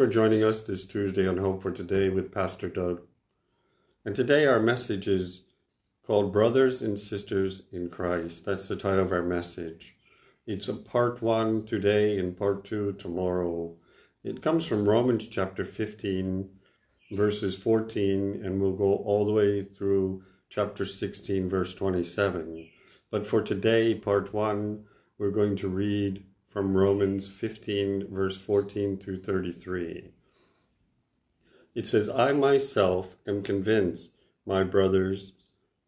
for joining us this Tuesday on Hope for Today with Pastor Doug. And today our message is called Brothers and Sisters in Christ. That's the title of our message. It's a part one today and part two tomorrow. It comes from Romans chapter 15, verses 14, and we'll go all the way through chapter 16, verse 27. But for today, part one, we're going to read from Romans 15, verse 14 through 33. It says, I myself am convinced, my brothers,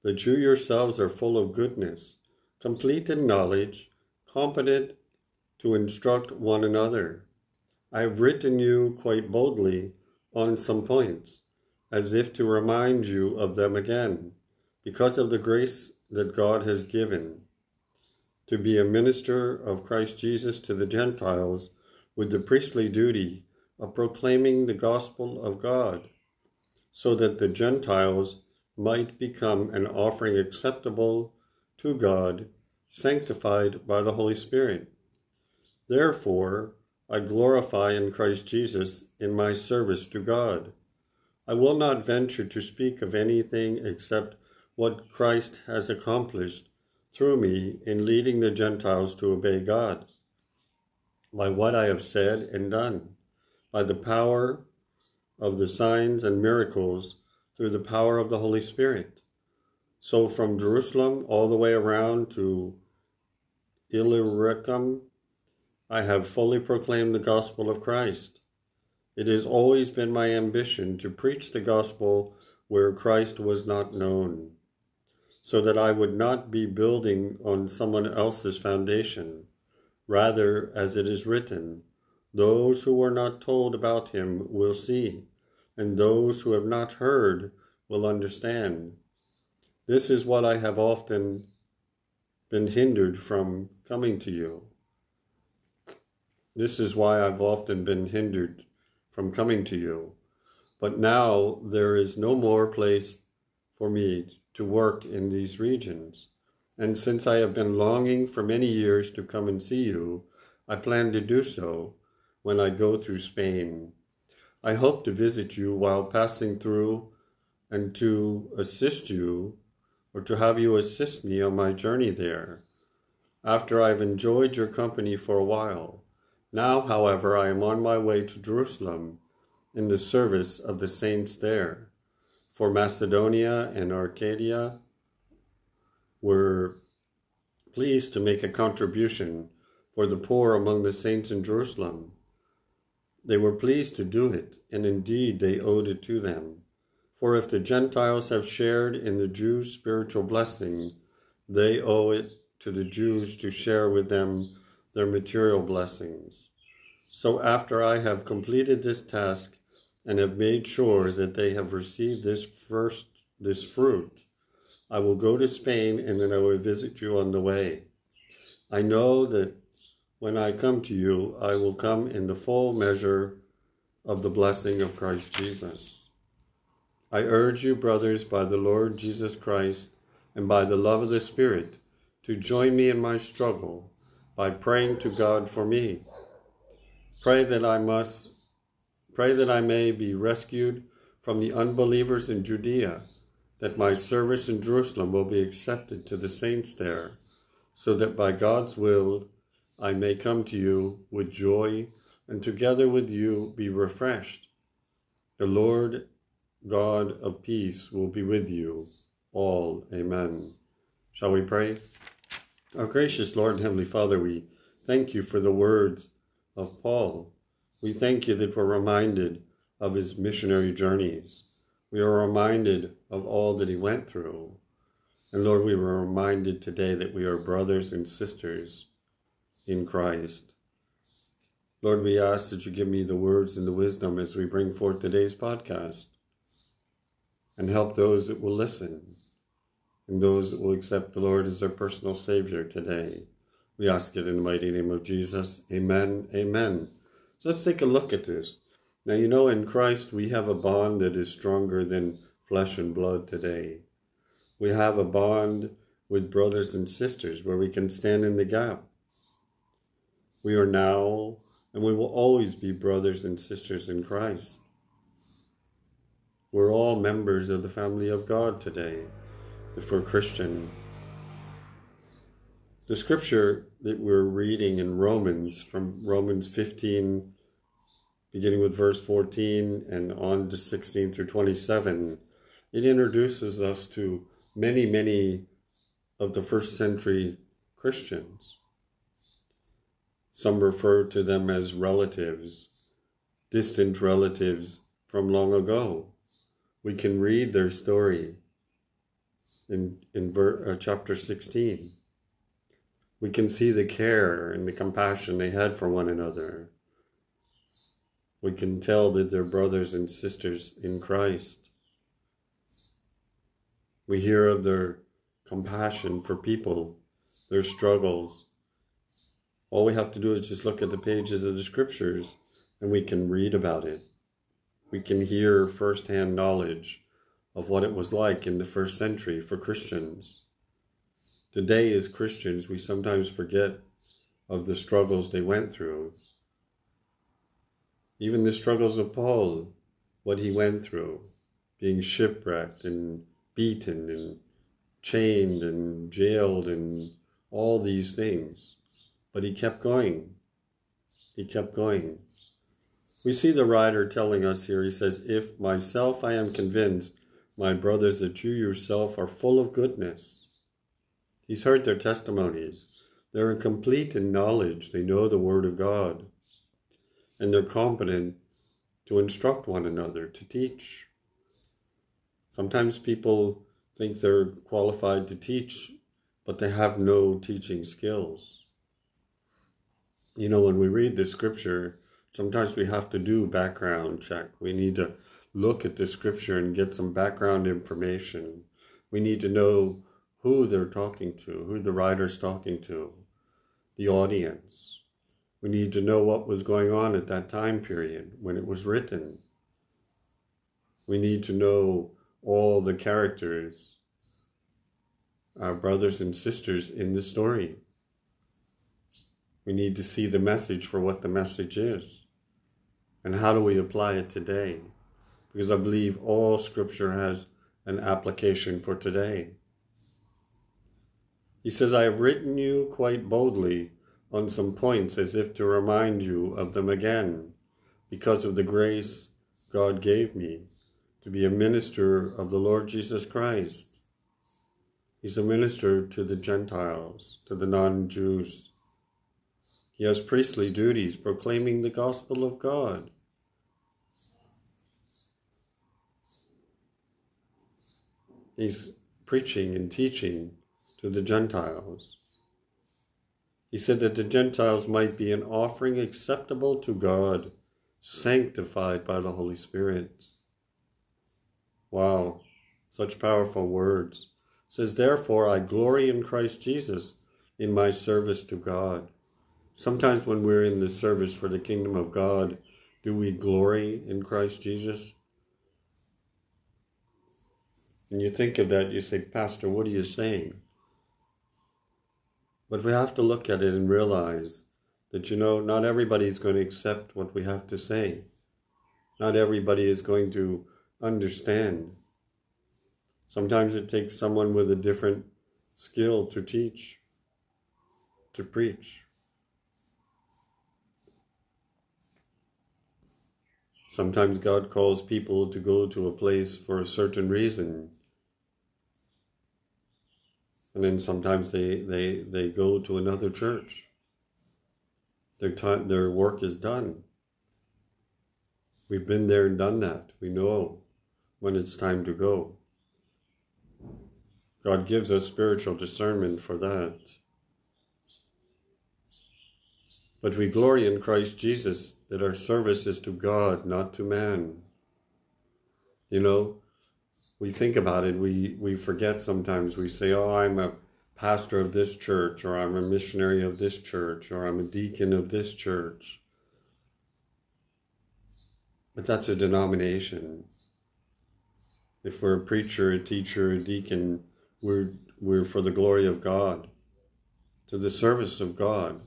that you yourselves are full of goodness, complete in knowledge, competent to instruct one another. I have written you quite boldly on some points, as if to remind you of them again, because of the grace that God has given to be a minister of Christ Jesus to the Gentiles with the priestly duty of proclaiming the gospel of God, so that the Gentiles might become an offering acceptable to God, sanctified by the Holy Spirit. Therefore, I glorify in Christ Jesus in my service to God. I will not venture to speak of anything except what Christ has accomplished through me in leading the Gentiles to obey God, by what I have said and done, by the power of the signs and miracles through the power of the Holy Spirit. So from Jerusalem all the way around to Illyricum, I have fully proclaimed the gospel of Christ. It has always been my ambition to preach the gospel where Christ was not known so that I would not be building on someone else's foundation. Rather, as it is written, those who were not told about him will see, and those who have not heard will understand. This is what I have often been hindered from coming to you. This is why I've often been hindered from coming to you. But now there is no more place for me to work in these regions. And since I have been longing for many years to come and see you, I plan to do so when I go through Spain. I hope to visit you while passing through and to assist you or to have you assist me on my journey there after I've enjoyed your company for a while. Now, however, I am on my way to Jerusalem in the service of the saints there for Macedonia and Achaia were pleased to make a contribution for the poor among the saints in Jerusalem. They were pleased to do it, and indeed they owed it to them. For if the Gentiles have shared in the Jews' spiritual blessing, they owe it to the Jews to share with them their material blessings. So after I have completed this task, and have made sure that they have received this first this fruit. I will go to Spain and then I will visit you on the way. I know that when I come to you, I will come in the full measure of the blessing of Christ Jesus. I urge you, brothers, by the Lord Jesus Christ and by the love of the Spirit, to join me in my struggle by praying to God for me. Pray that I must Pray that I may be rescued from the unbelievers in Judea, that my service in Jerusalem will be accepted to the saints there, so that by God's will I may come to you with joy and together with you be refreshed. The Lord God of peace will be with you all. Amen. Shall we pray? Our gracious Lord and Heavenly Father, we thank you for the words of Paul we thank you that we're reminded of his missionary journeys. We are reminded of all that he went through. And Lord, we were reminded today that we are brothers and sisters in Christ. Lord, we ask that you give me the words and the wisdom as we bring forth today's podcast and help those that will listen and those that will accept the Lord as their personal Savior today. We ask it in the mighty name of Jesus. Amen. Amen. So let's take a look at this. Now, you know, in Christ, we have a bond that is stronger than flesh and blood today. We have a bond with brothers and sisters where we can stand in the gap. We are now and we will always be brothers and sisters in Christ. We're all members of the family of God today, if we're Christian. The scripture that we're reading in Romans, from Romans 15, beginning with verse 14 and on to 16 through 27, it introduces us to many, many of the first century Christians. Some refer to them as relatives, distant relatives from long ago. We can read their story in, in ver, uh, chapter 16. We can see the care and the compassion they had for one another. We can tell that they're brothers and sisters in Christ. We hear of their compassion for people, their struggles, all we have to do is just look at the pages of the scriptures and we can read about it. We can hear firsthand knowledge of what it was like in the first century for Christians. Today, as Christians, we sometimes forget of the struggles they went through. Even the struggles of Paul, what he went through, being shipwrecked and beaten and chained and jailed and all these things. But he kept going. He kept going. We see the writer telling us here, he says, If myself I am convinced, my brothers, that you yourself are full of goodness. He's heard their testimonies. They're complete in knowledge. They know the Word of God. And they're competent to instruct one another, to teach. Sometimes people think they're qualified to teach, but they have no teaching skills you know, when we read the scripture, sometimes we have to do background check. We need to look at the scripture and get some background information. We need to know who they're talking to, who the writer's talking to, the audience. We need to know what was going on at that time period when it was written. We need to know all the characters, our brothers and sisters in the story. We need to see the message for what the message is. And how do we apply it today? Because I believe all scripture has an application for today. He says, I have written you quite boldly on some points as if to remind you of them again, because of the grace God gave me to be a minister of the Lord Jesus Christ. He's a minister to the Gentiles, to the non Jews. He has priestly duties proclaiming the gospel of God. He's preaching and teaching to the Gentiles. He said that the Gentiles might be an offering acceptable to God, sanctified by the Holy Spirit. Wow, such powerful words. It says, Therefore, I glory in Christ Jesus in my service to God. Sometimes when we're in the service for the kingdom of God, do we glory in Christ Jesus? And you think of that, you say, Pastor, what are you saying? But we have to look at it and realize that, you know, not everybody is going to accept what we have to say. Not everybody is going to understand. Sometimes it takes someone with a different skill to teach, to preach. Sometimes God calls people to go to a place for a certain reason. And then sometimes they, they, they go to another church. Their time their work is done. We've been there and done that. We know when it's time to go. God gives us spiritual discernment for that. But we glory in Christ Jesus that our service is to God, not to man. You know, we think about it, we, we forget sometimes. We say, oh, I'm a pastor of this church, or I'm a missionary of this church, or I'm a deacon of this church. But that's a denomination. If we're a preacher, a teacher, a deacon, we're, we're for the glory of God, to the service of God.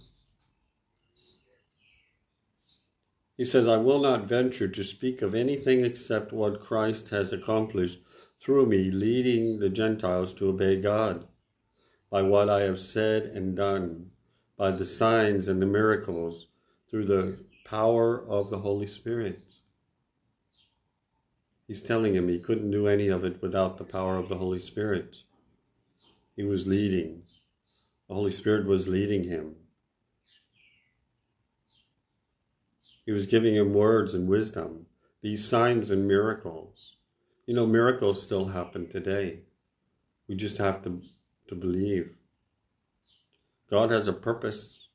He says, I will not venture to speak of anything except what Christ has accomplished through me, leading the Gentiles to obey God, by what I have said and done, by the signs and the miracles, through the power of the Holy Spirit. He's telling him he couldn't do any of it without the power of the Holy Spirit. He was leading. The Holy Spirit was leading him. He was giving him words and wisdom, these signs and miracles. You know, miracles still happen today. We just have to, to believe. God has a purpose.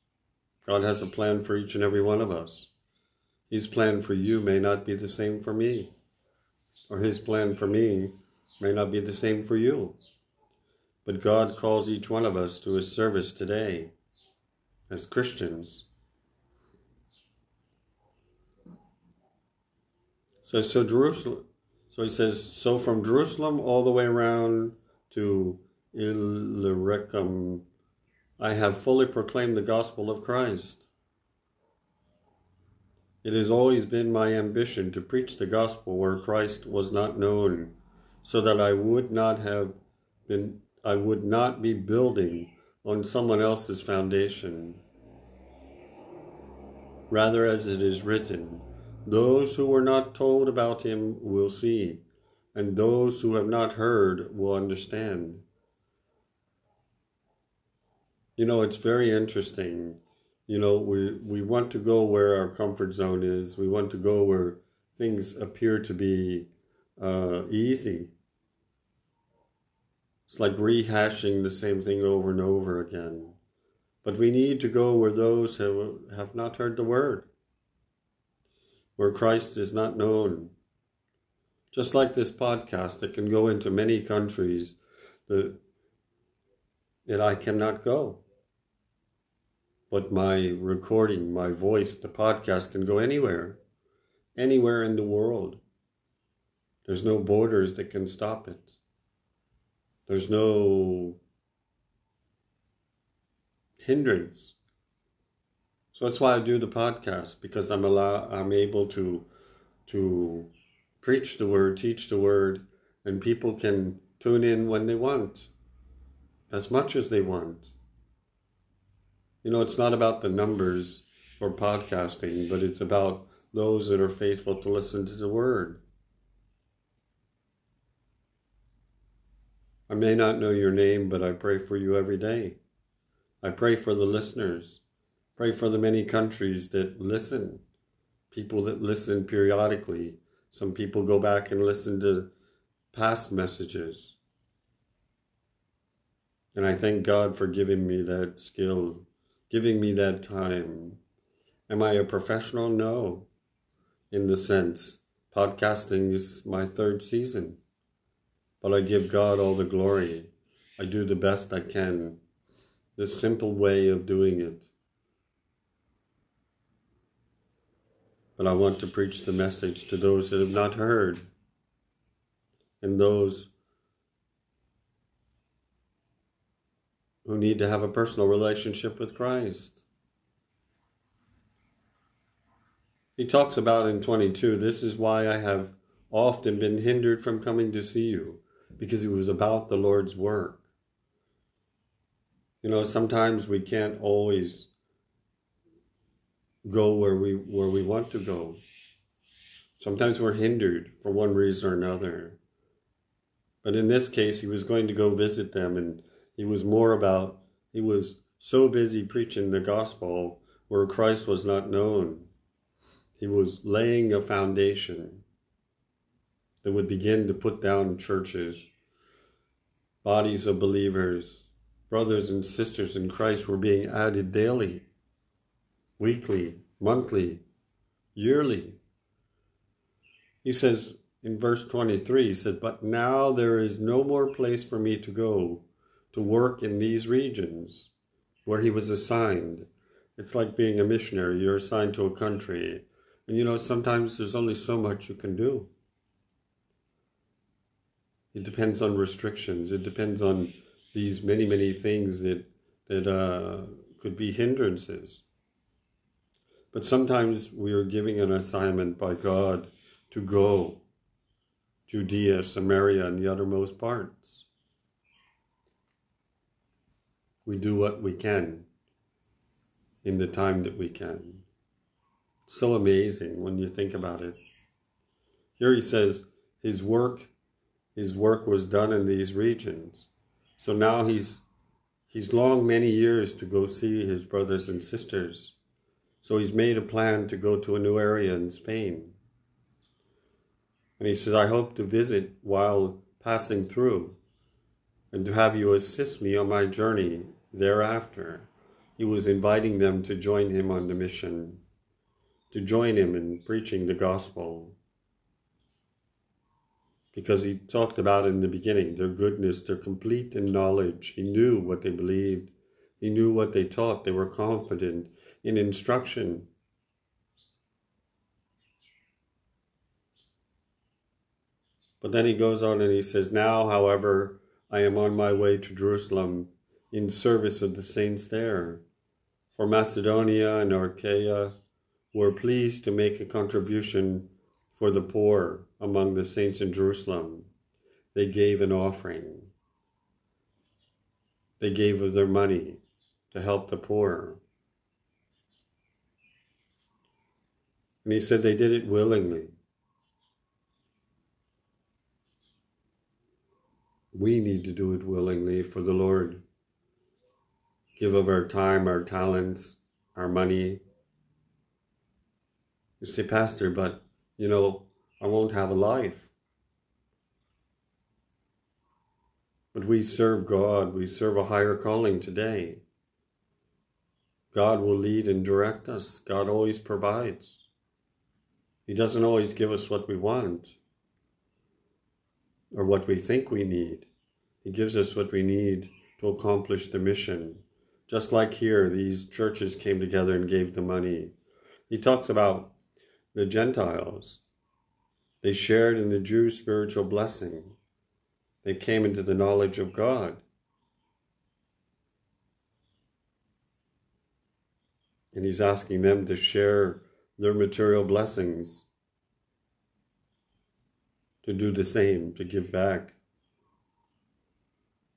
God has a plan for each and every one of us. His plan for you may not be the same for me, or His plan for me may not be the same for you. But God calls each one of us to His service today as Christians. So, so Jerusalem. So he says, so from Jerusalem all the way around to Illyricum, I have fully proclaimed the gospel of Christ. It has always been my ambition to preach the gospel where Christ was not known, so that I would not have been I would not be building on someone else's foundation. Rather, as it is written, those who were not told about him will see, and those who have not heard will understand. You know, it's very interesting. You know, we, we want to go where our comfort zone is, we want to go where things appear to be uh, easy it's like rehashing the same thing over and over again. But we need to go where those who have not heard the word, where Christ is not known. Just like this podcast, it can go into many countries that, that I cannot go. But my recording, my voice, the podcast can go anywhere, anywhere in the world. There's no borders that can stop it. There's no hindrance. So that's why I do the podcast because I'm allow I'm able to to preach the word, teach the word, and people can tune in when they want, as much as they want. You know, it's not about the numbers for podcasting, but it's about those that are faithful to listen to the word. I may not know your name, but I pray for you every day. I pray for the listeners. Pray for the many countries that listen, people that listen periodically. Some people go back and listen to past messages. And I thank God for giving me that skill, giving me that time. Am I a professional? No, in the sense, podcasting is my third season but I give God all the glory. I do the best I can. This simple way of doing it. But I want to preach the message to those that have not heard and those who need to have a personal relationship with Christ. He talks about in 22 this is why I have often been hindered from coming to see you because it was about the Lord's work. You know, sometimes we can't always go where we where we want to go. Sometimes we're hindered for one reason or another. But in this case, he was going to go visit them, and he was more about, he was so busy preaching the gospel where Christ was not known. He was laying a foundation that would begin to put down churches Bodies of believers, brothers and sisters in Christ were being added daily, weekly, monthly, yearly. He says in verse 23, he says, But now there is no more place for me to go to work in these regions where he was assigned. It's like being a missionary. You're assigned to a country. And you know, sometimes there's only so much you can do. It depends on restrictions. It depends on these many, many things that that uh, could be hindrances. But sometimes we are giving an assignment by God to go Judea, Samaria, and the uttermost parts. We do what we can in the time that we can. So amazing when you think about it. Here he says his work his work was done in these regions. So now he's he's long many years to go see his brothers and sisters. So he's made a plan to go to a new area in Spain. And he says, I hope to visit while passing through and to have you assist me on my journey thereafter. He was inviting them to join him on the mission, to join him in preaching the gospel. Because he talked about in the beginning their goodness, their complete in knowledge. He knew what they believed, he knew what they taught, they were confident in instruction. But then he goes on and he says, Now, however, I am on my way to Jerusalem in service of the saints there. For Macedonia and Achaia were pleased to make a contribution for the poor among the saints in Jerusalem. They gave an offering. They gave of their money to help the poor. And he said they did it willingly. We need to do it willingly for the Lord. Give of our time, our talents, our money. You say, Pastor, but you know, I won't have a life. But we serve God, we serve a higher calling today. God will lead and direct us. God always provides. He doesn't always give us what we want or what we think we need. He gives us what we need to accomplish the mission. Just like here, these churches came together and gave the money. He talks about the Gentiles. They shared in the Jews' spiritual blessing. They came into the knowledge of God. And he's asking them to share their material blessings, to do the same, to give back.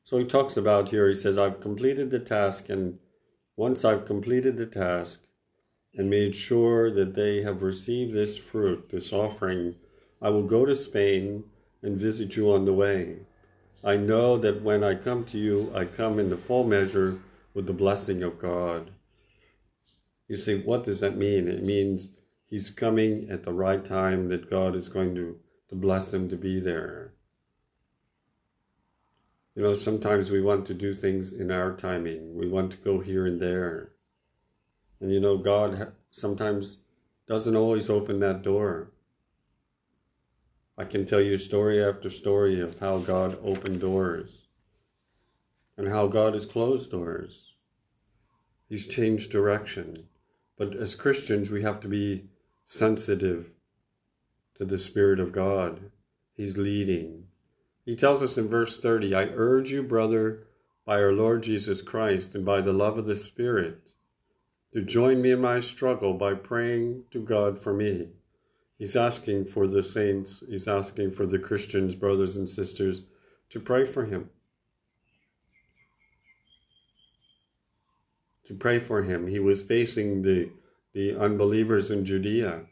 So he talks about here, he says, I've completed the task, and once I've completed the task and made sure that they have received this fruit, this offering, I will go to Spain and visit you on the way. I know that when I come to you, I come in the full measure with the blessing of God. You say, what does that mean? It means he's coming at the right time that God is going to, to bless him to be there. You know, sometimes we want to do things in our timing. We want to go here and there. And you know, God sometimes doesn't always open that door. I can tell you story after story of how God opened doors and how God has closed doors. He's changed direction. But as Christians, we have to be sensitive to the Spirit of God. He's leading. He tells us in verse 30 I urge you, brother, by our Lord Jesus Christ and by the love of the Spirit, to join me in my struggle by praying to God for me. He's asking for the saints, he's asking for the Christians, brothers and sisters, to pray for him. To pray for him. He was facing the, the unbelievers in Judea.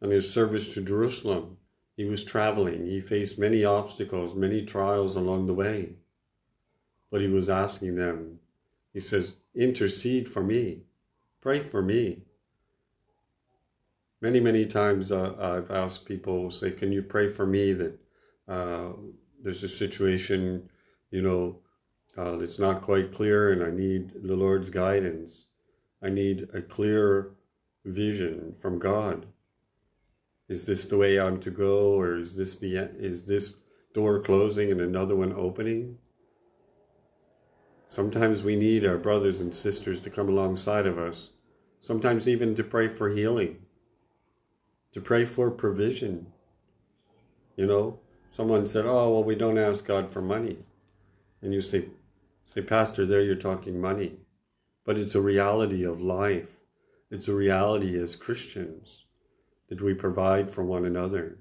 On his service to Jerusalem, he was traveling. He faced many obstacles, many trials along the way. But he was asking them, he says, intercede for me, pray for me. Many, many times uh, I've asked people, say, can you pray for me that uh, there's a situation, you know, uh, that's not quite clear and I need the Lord's guidance. I need a clear vision from God. Is this the way I'm to go, or is this the is this door closing and another one opening? Sometimes we need our brothers and sisters to come alongside of us. Sometimes even to pray for healing, to pray for provision. You know, someone said, "Oh, well, we don't ask God for money," and you say, "Say, Pastor, there you're talking money." but it's a reality of life. It's a reality as Christians that we provide for one another.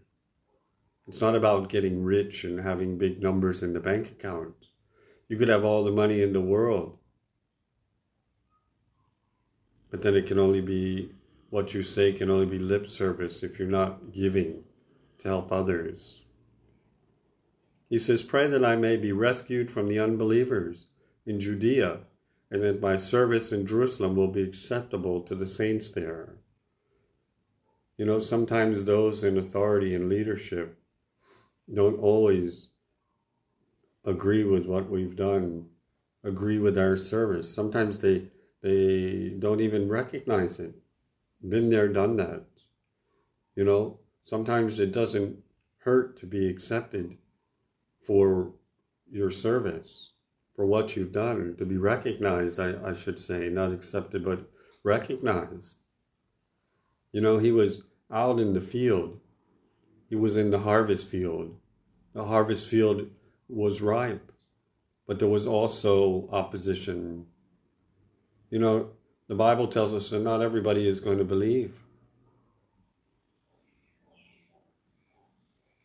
It's not about getting rich and having big numbers in the bank account. You could have all the money in the world, but then it can only be what you say can only be lip service if you're not giving to help others. He says, Pray that I may be rescued from the unbelievers in Judea, and that my service in Jerusalem will be acceptable to the saints there. You know, sometimes those in authority and leadership don't always agree with what we've done, agree with our service. Sometimes they they don't even recognize it. Been there, done that. You know, sometimes it doesn't hurt to be accepted for your service, for what you've done, to be recognized, I, I should say, not accepted, but recognized. You know, he was out in the field, he was in the harvest field. The harvest field was ripe, but there was also opposition. You know, the Bible tells us that not everybody is going to believe.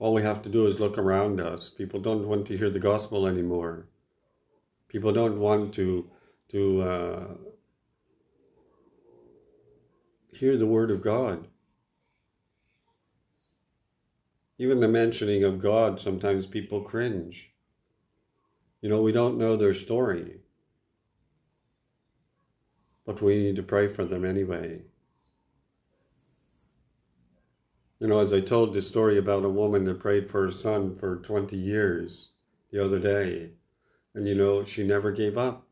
All we have to do is look around us. People don't want to hear the gospel anymore. People don't want to to uh, hear the word of God. Even the mentioning of God, sometimes people cringe. You know, we don't know their story. But we need to pray for them anyway. You know, as I told the story about a woman that prayed for her son for 20 years the other day, and you know, she never gave up.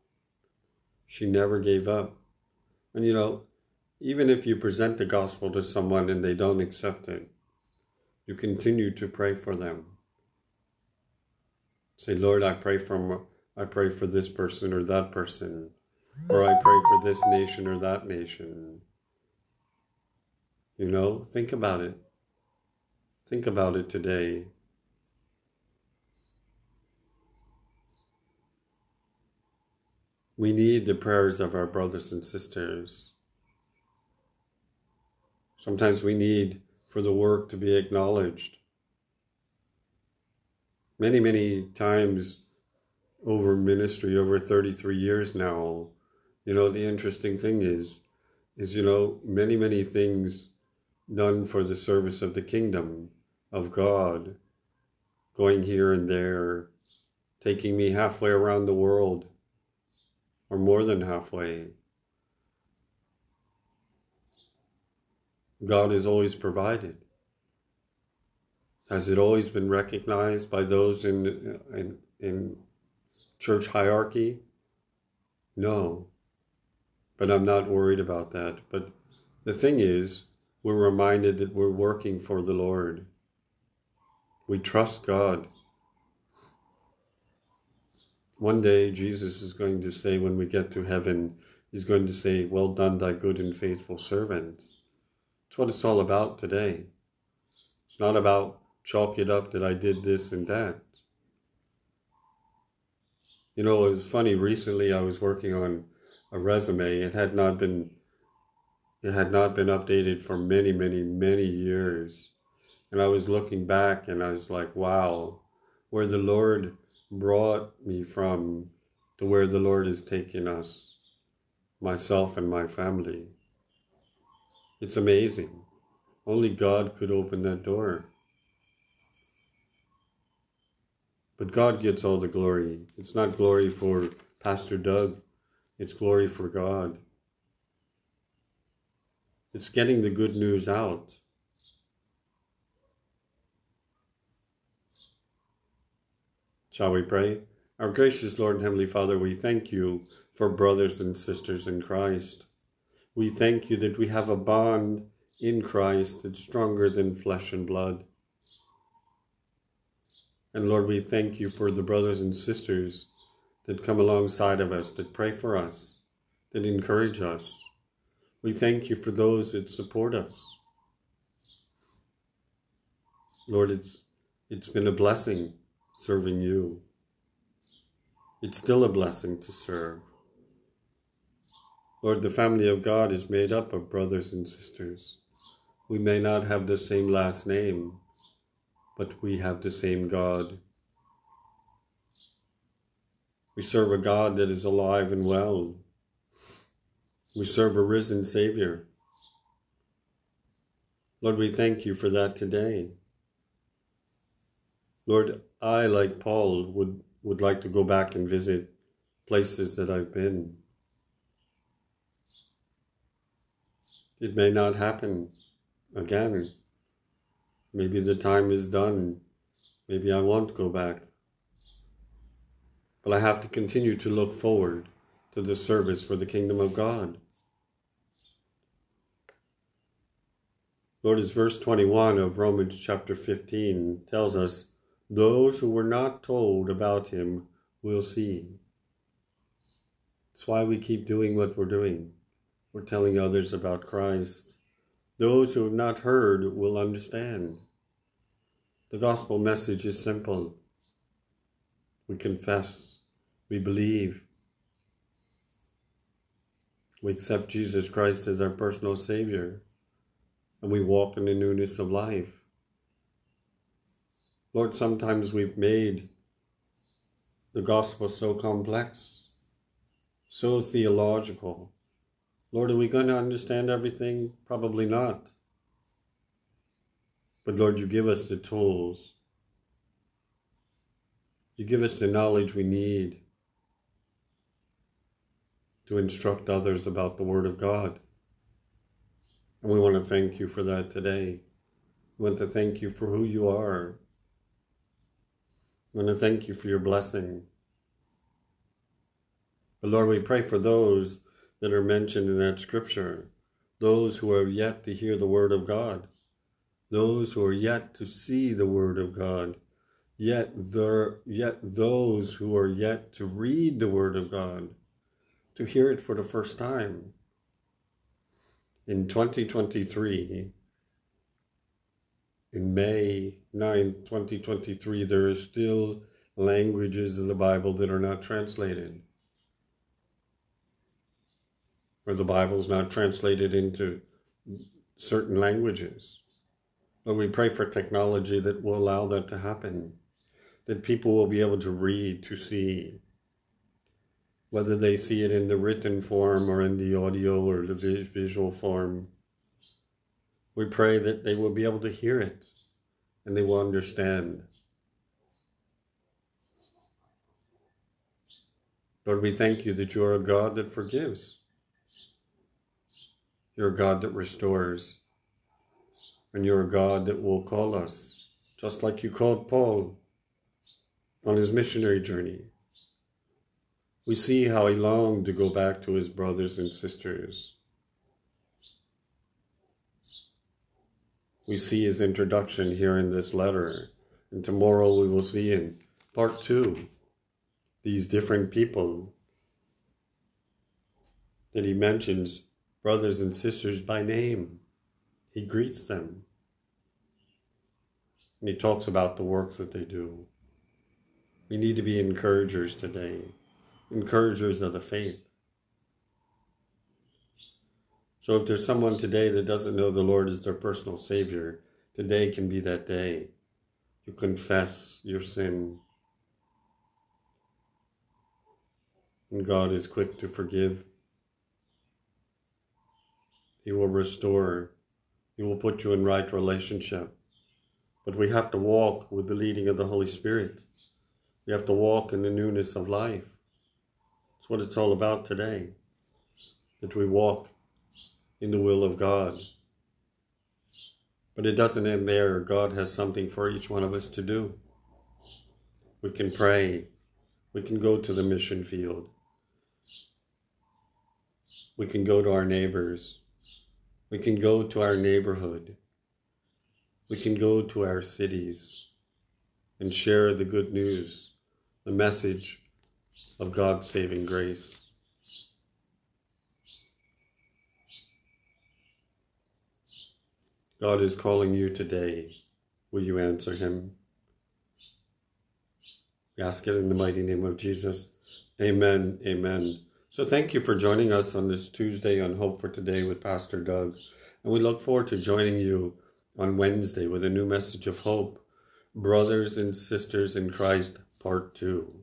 She never gave up. And you know, even if you present the gospel to someone and they don't accept it, you continue to pray for them. Say, Lord, I pray for I pray for this person or that person, or I pray for this nation or that nation. You know, think about it. Think about it today. We need the prayers of our brothers and sisters. Sometimes we need for the work to be acknowledged. Many, many times over ministry, over 33 years now, you know, the interesting thing is, is, you know, many, many things done for the service of the kingdom of God, going here and there, taking me halfway around the world, or more than halfway. God is always provided. Has it always been recognized by those in, in, in church hierarchy? No. But I'm not worried about that. But the thing is, we're reminded that we're working for the Lord. We trust God. One day, Jesus is going to say, when we get to heaven, He's going to say, Well done, thy good and faithful servant. That's what it's all about today. It's not about chalk it up that I did this and that. You know, it was funny. Recently, I was working on a resume. It had not been, it had not been updated for many, many, many years. And I was looking back, and I was like, "Wow, where the Lord brought me from, to where the Lord is taking us, myself and my family." It's amazing. Only God could open that door. But God gets all the glory. It's not glory for Pastor Doug, it's glory for God. It's getting the good news out. Shall we pray? Our gracious Lord and Heavenly Father, we thank you for brothers and sisters in Christ. We thank you that we have a bond in Christ that's stronger than flesh and blood. And Lord, we thank you for the brothers and sisters that come alongside of us, that pray for us, that encourage us. We thank you for those that support us. Lord, it's, it's been a blessing serving you. It's still a blessing to serve. Lord, the family of God is made up of brothers and sisters. We may not have the same last name, but we have the same God. We serve a God that is alive and well. We serve a risen Savior. Lord, we thank you for that today. Lord, I, like Paul, would, would like to go back and visit places that I've been. It may not happen again. Maybe the time is done. Maybe I won't go back. But I have to continue to look forward to the service for the kingdom of God. Lord, as verse 21 of Romans chapter 15 tells us, those who were not told about him will see. That's why we keep doing what we're doing. We're telling others about Christ. Those who have not heard will understand. The gospel message is simple. We confess, we believe, we accept Jesus Christ as our personal Savior, and we walk in the newness of life. Lord, sometimes we've made the gospel so complex, so theological. Lord, are we going to understand everything? Probably not. But Lord, you give us the tools. You give us the knowledge we need to instruct others about the Word of God. And we want to thank you for that today. We want to thank you for who you are I want to thank you for your blessing. But Lord, we pray for those that are mentioned in that scripture, those who are yet to hear the word of God, those who are yet to see the word of God, yet there, yet those who are yet to read the word of God, to hear it for the first time. In 2023, in May 9, 2023, there are still languages in the Bible that are not translated. Or the Bible is not translated into certain languages. But we pray for technology that will allow that to happen, that people will be able to read, to see, whether they see it in the written form or in the audio or the visual form. We pray that they will be able to hear it and they will understand. Lord, we thank you that you are a God that forgives. You're a God that restores. And you're a God that will call us, just like you called Paul on his missionary journey. We see how he longed to go back to his brothers and sisters. We see his introduction here in this letter. And tomorrow we will see in part two these different people that he mentions, brothers and sisters by name. He greets them. And he talks about the work that they do. We need to be encouragers today, encouragers of the faith. So if there's someone today that doesn't know the Lord as their personal Savior, today can be that day. You confess your sin. And God is quick to forgive. He will restore. He will put you in right relationship. But we have to walk with the leading of the Holy Spirit. We have to walk in the newness of life. That's what it's all about today. That we walk in the will of God. But it doesn't end there. God has something for each one of us to do. We can pray. We can go to the mission field. We can go to our neighbors. We can go to our neighborhood. We can go to our cities and share the good news, the message of God's saving grace. God is calling you today. Will you answer him? We ask it in the mighty name of Jesus. Amen. Amen. So thank you for joining us on this Tuesday on Hope for Today with Pastor Doug. And we look forward to joining you on Wednesday with a new message of hope. Brothers and Sisters in Christ, Part 2.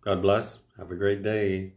God bless. Have a great day.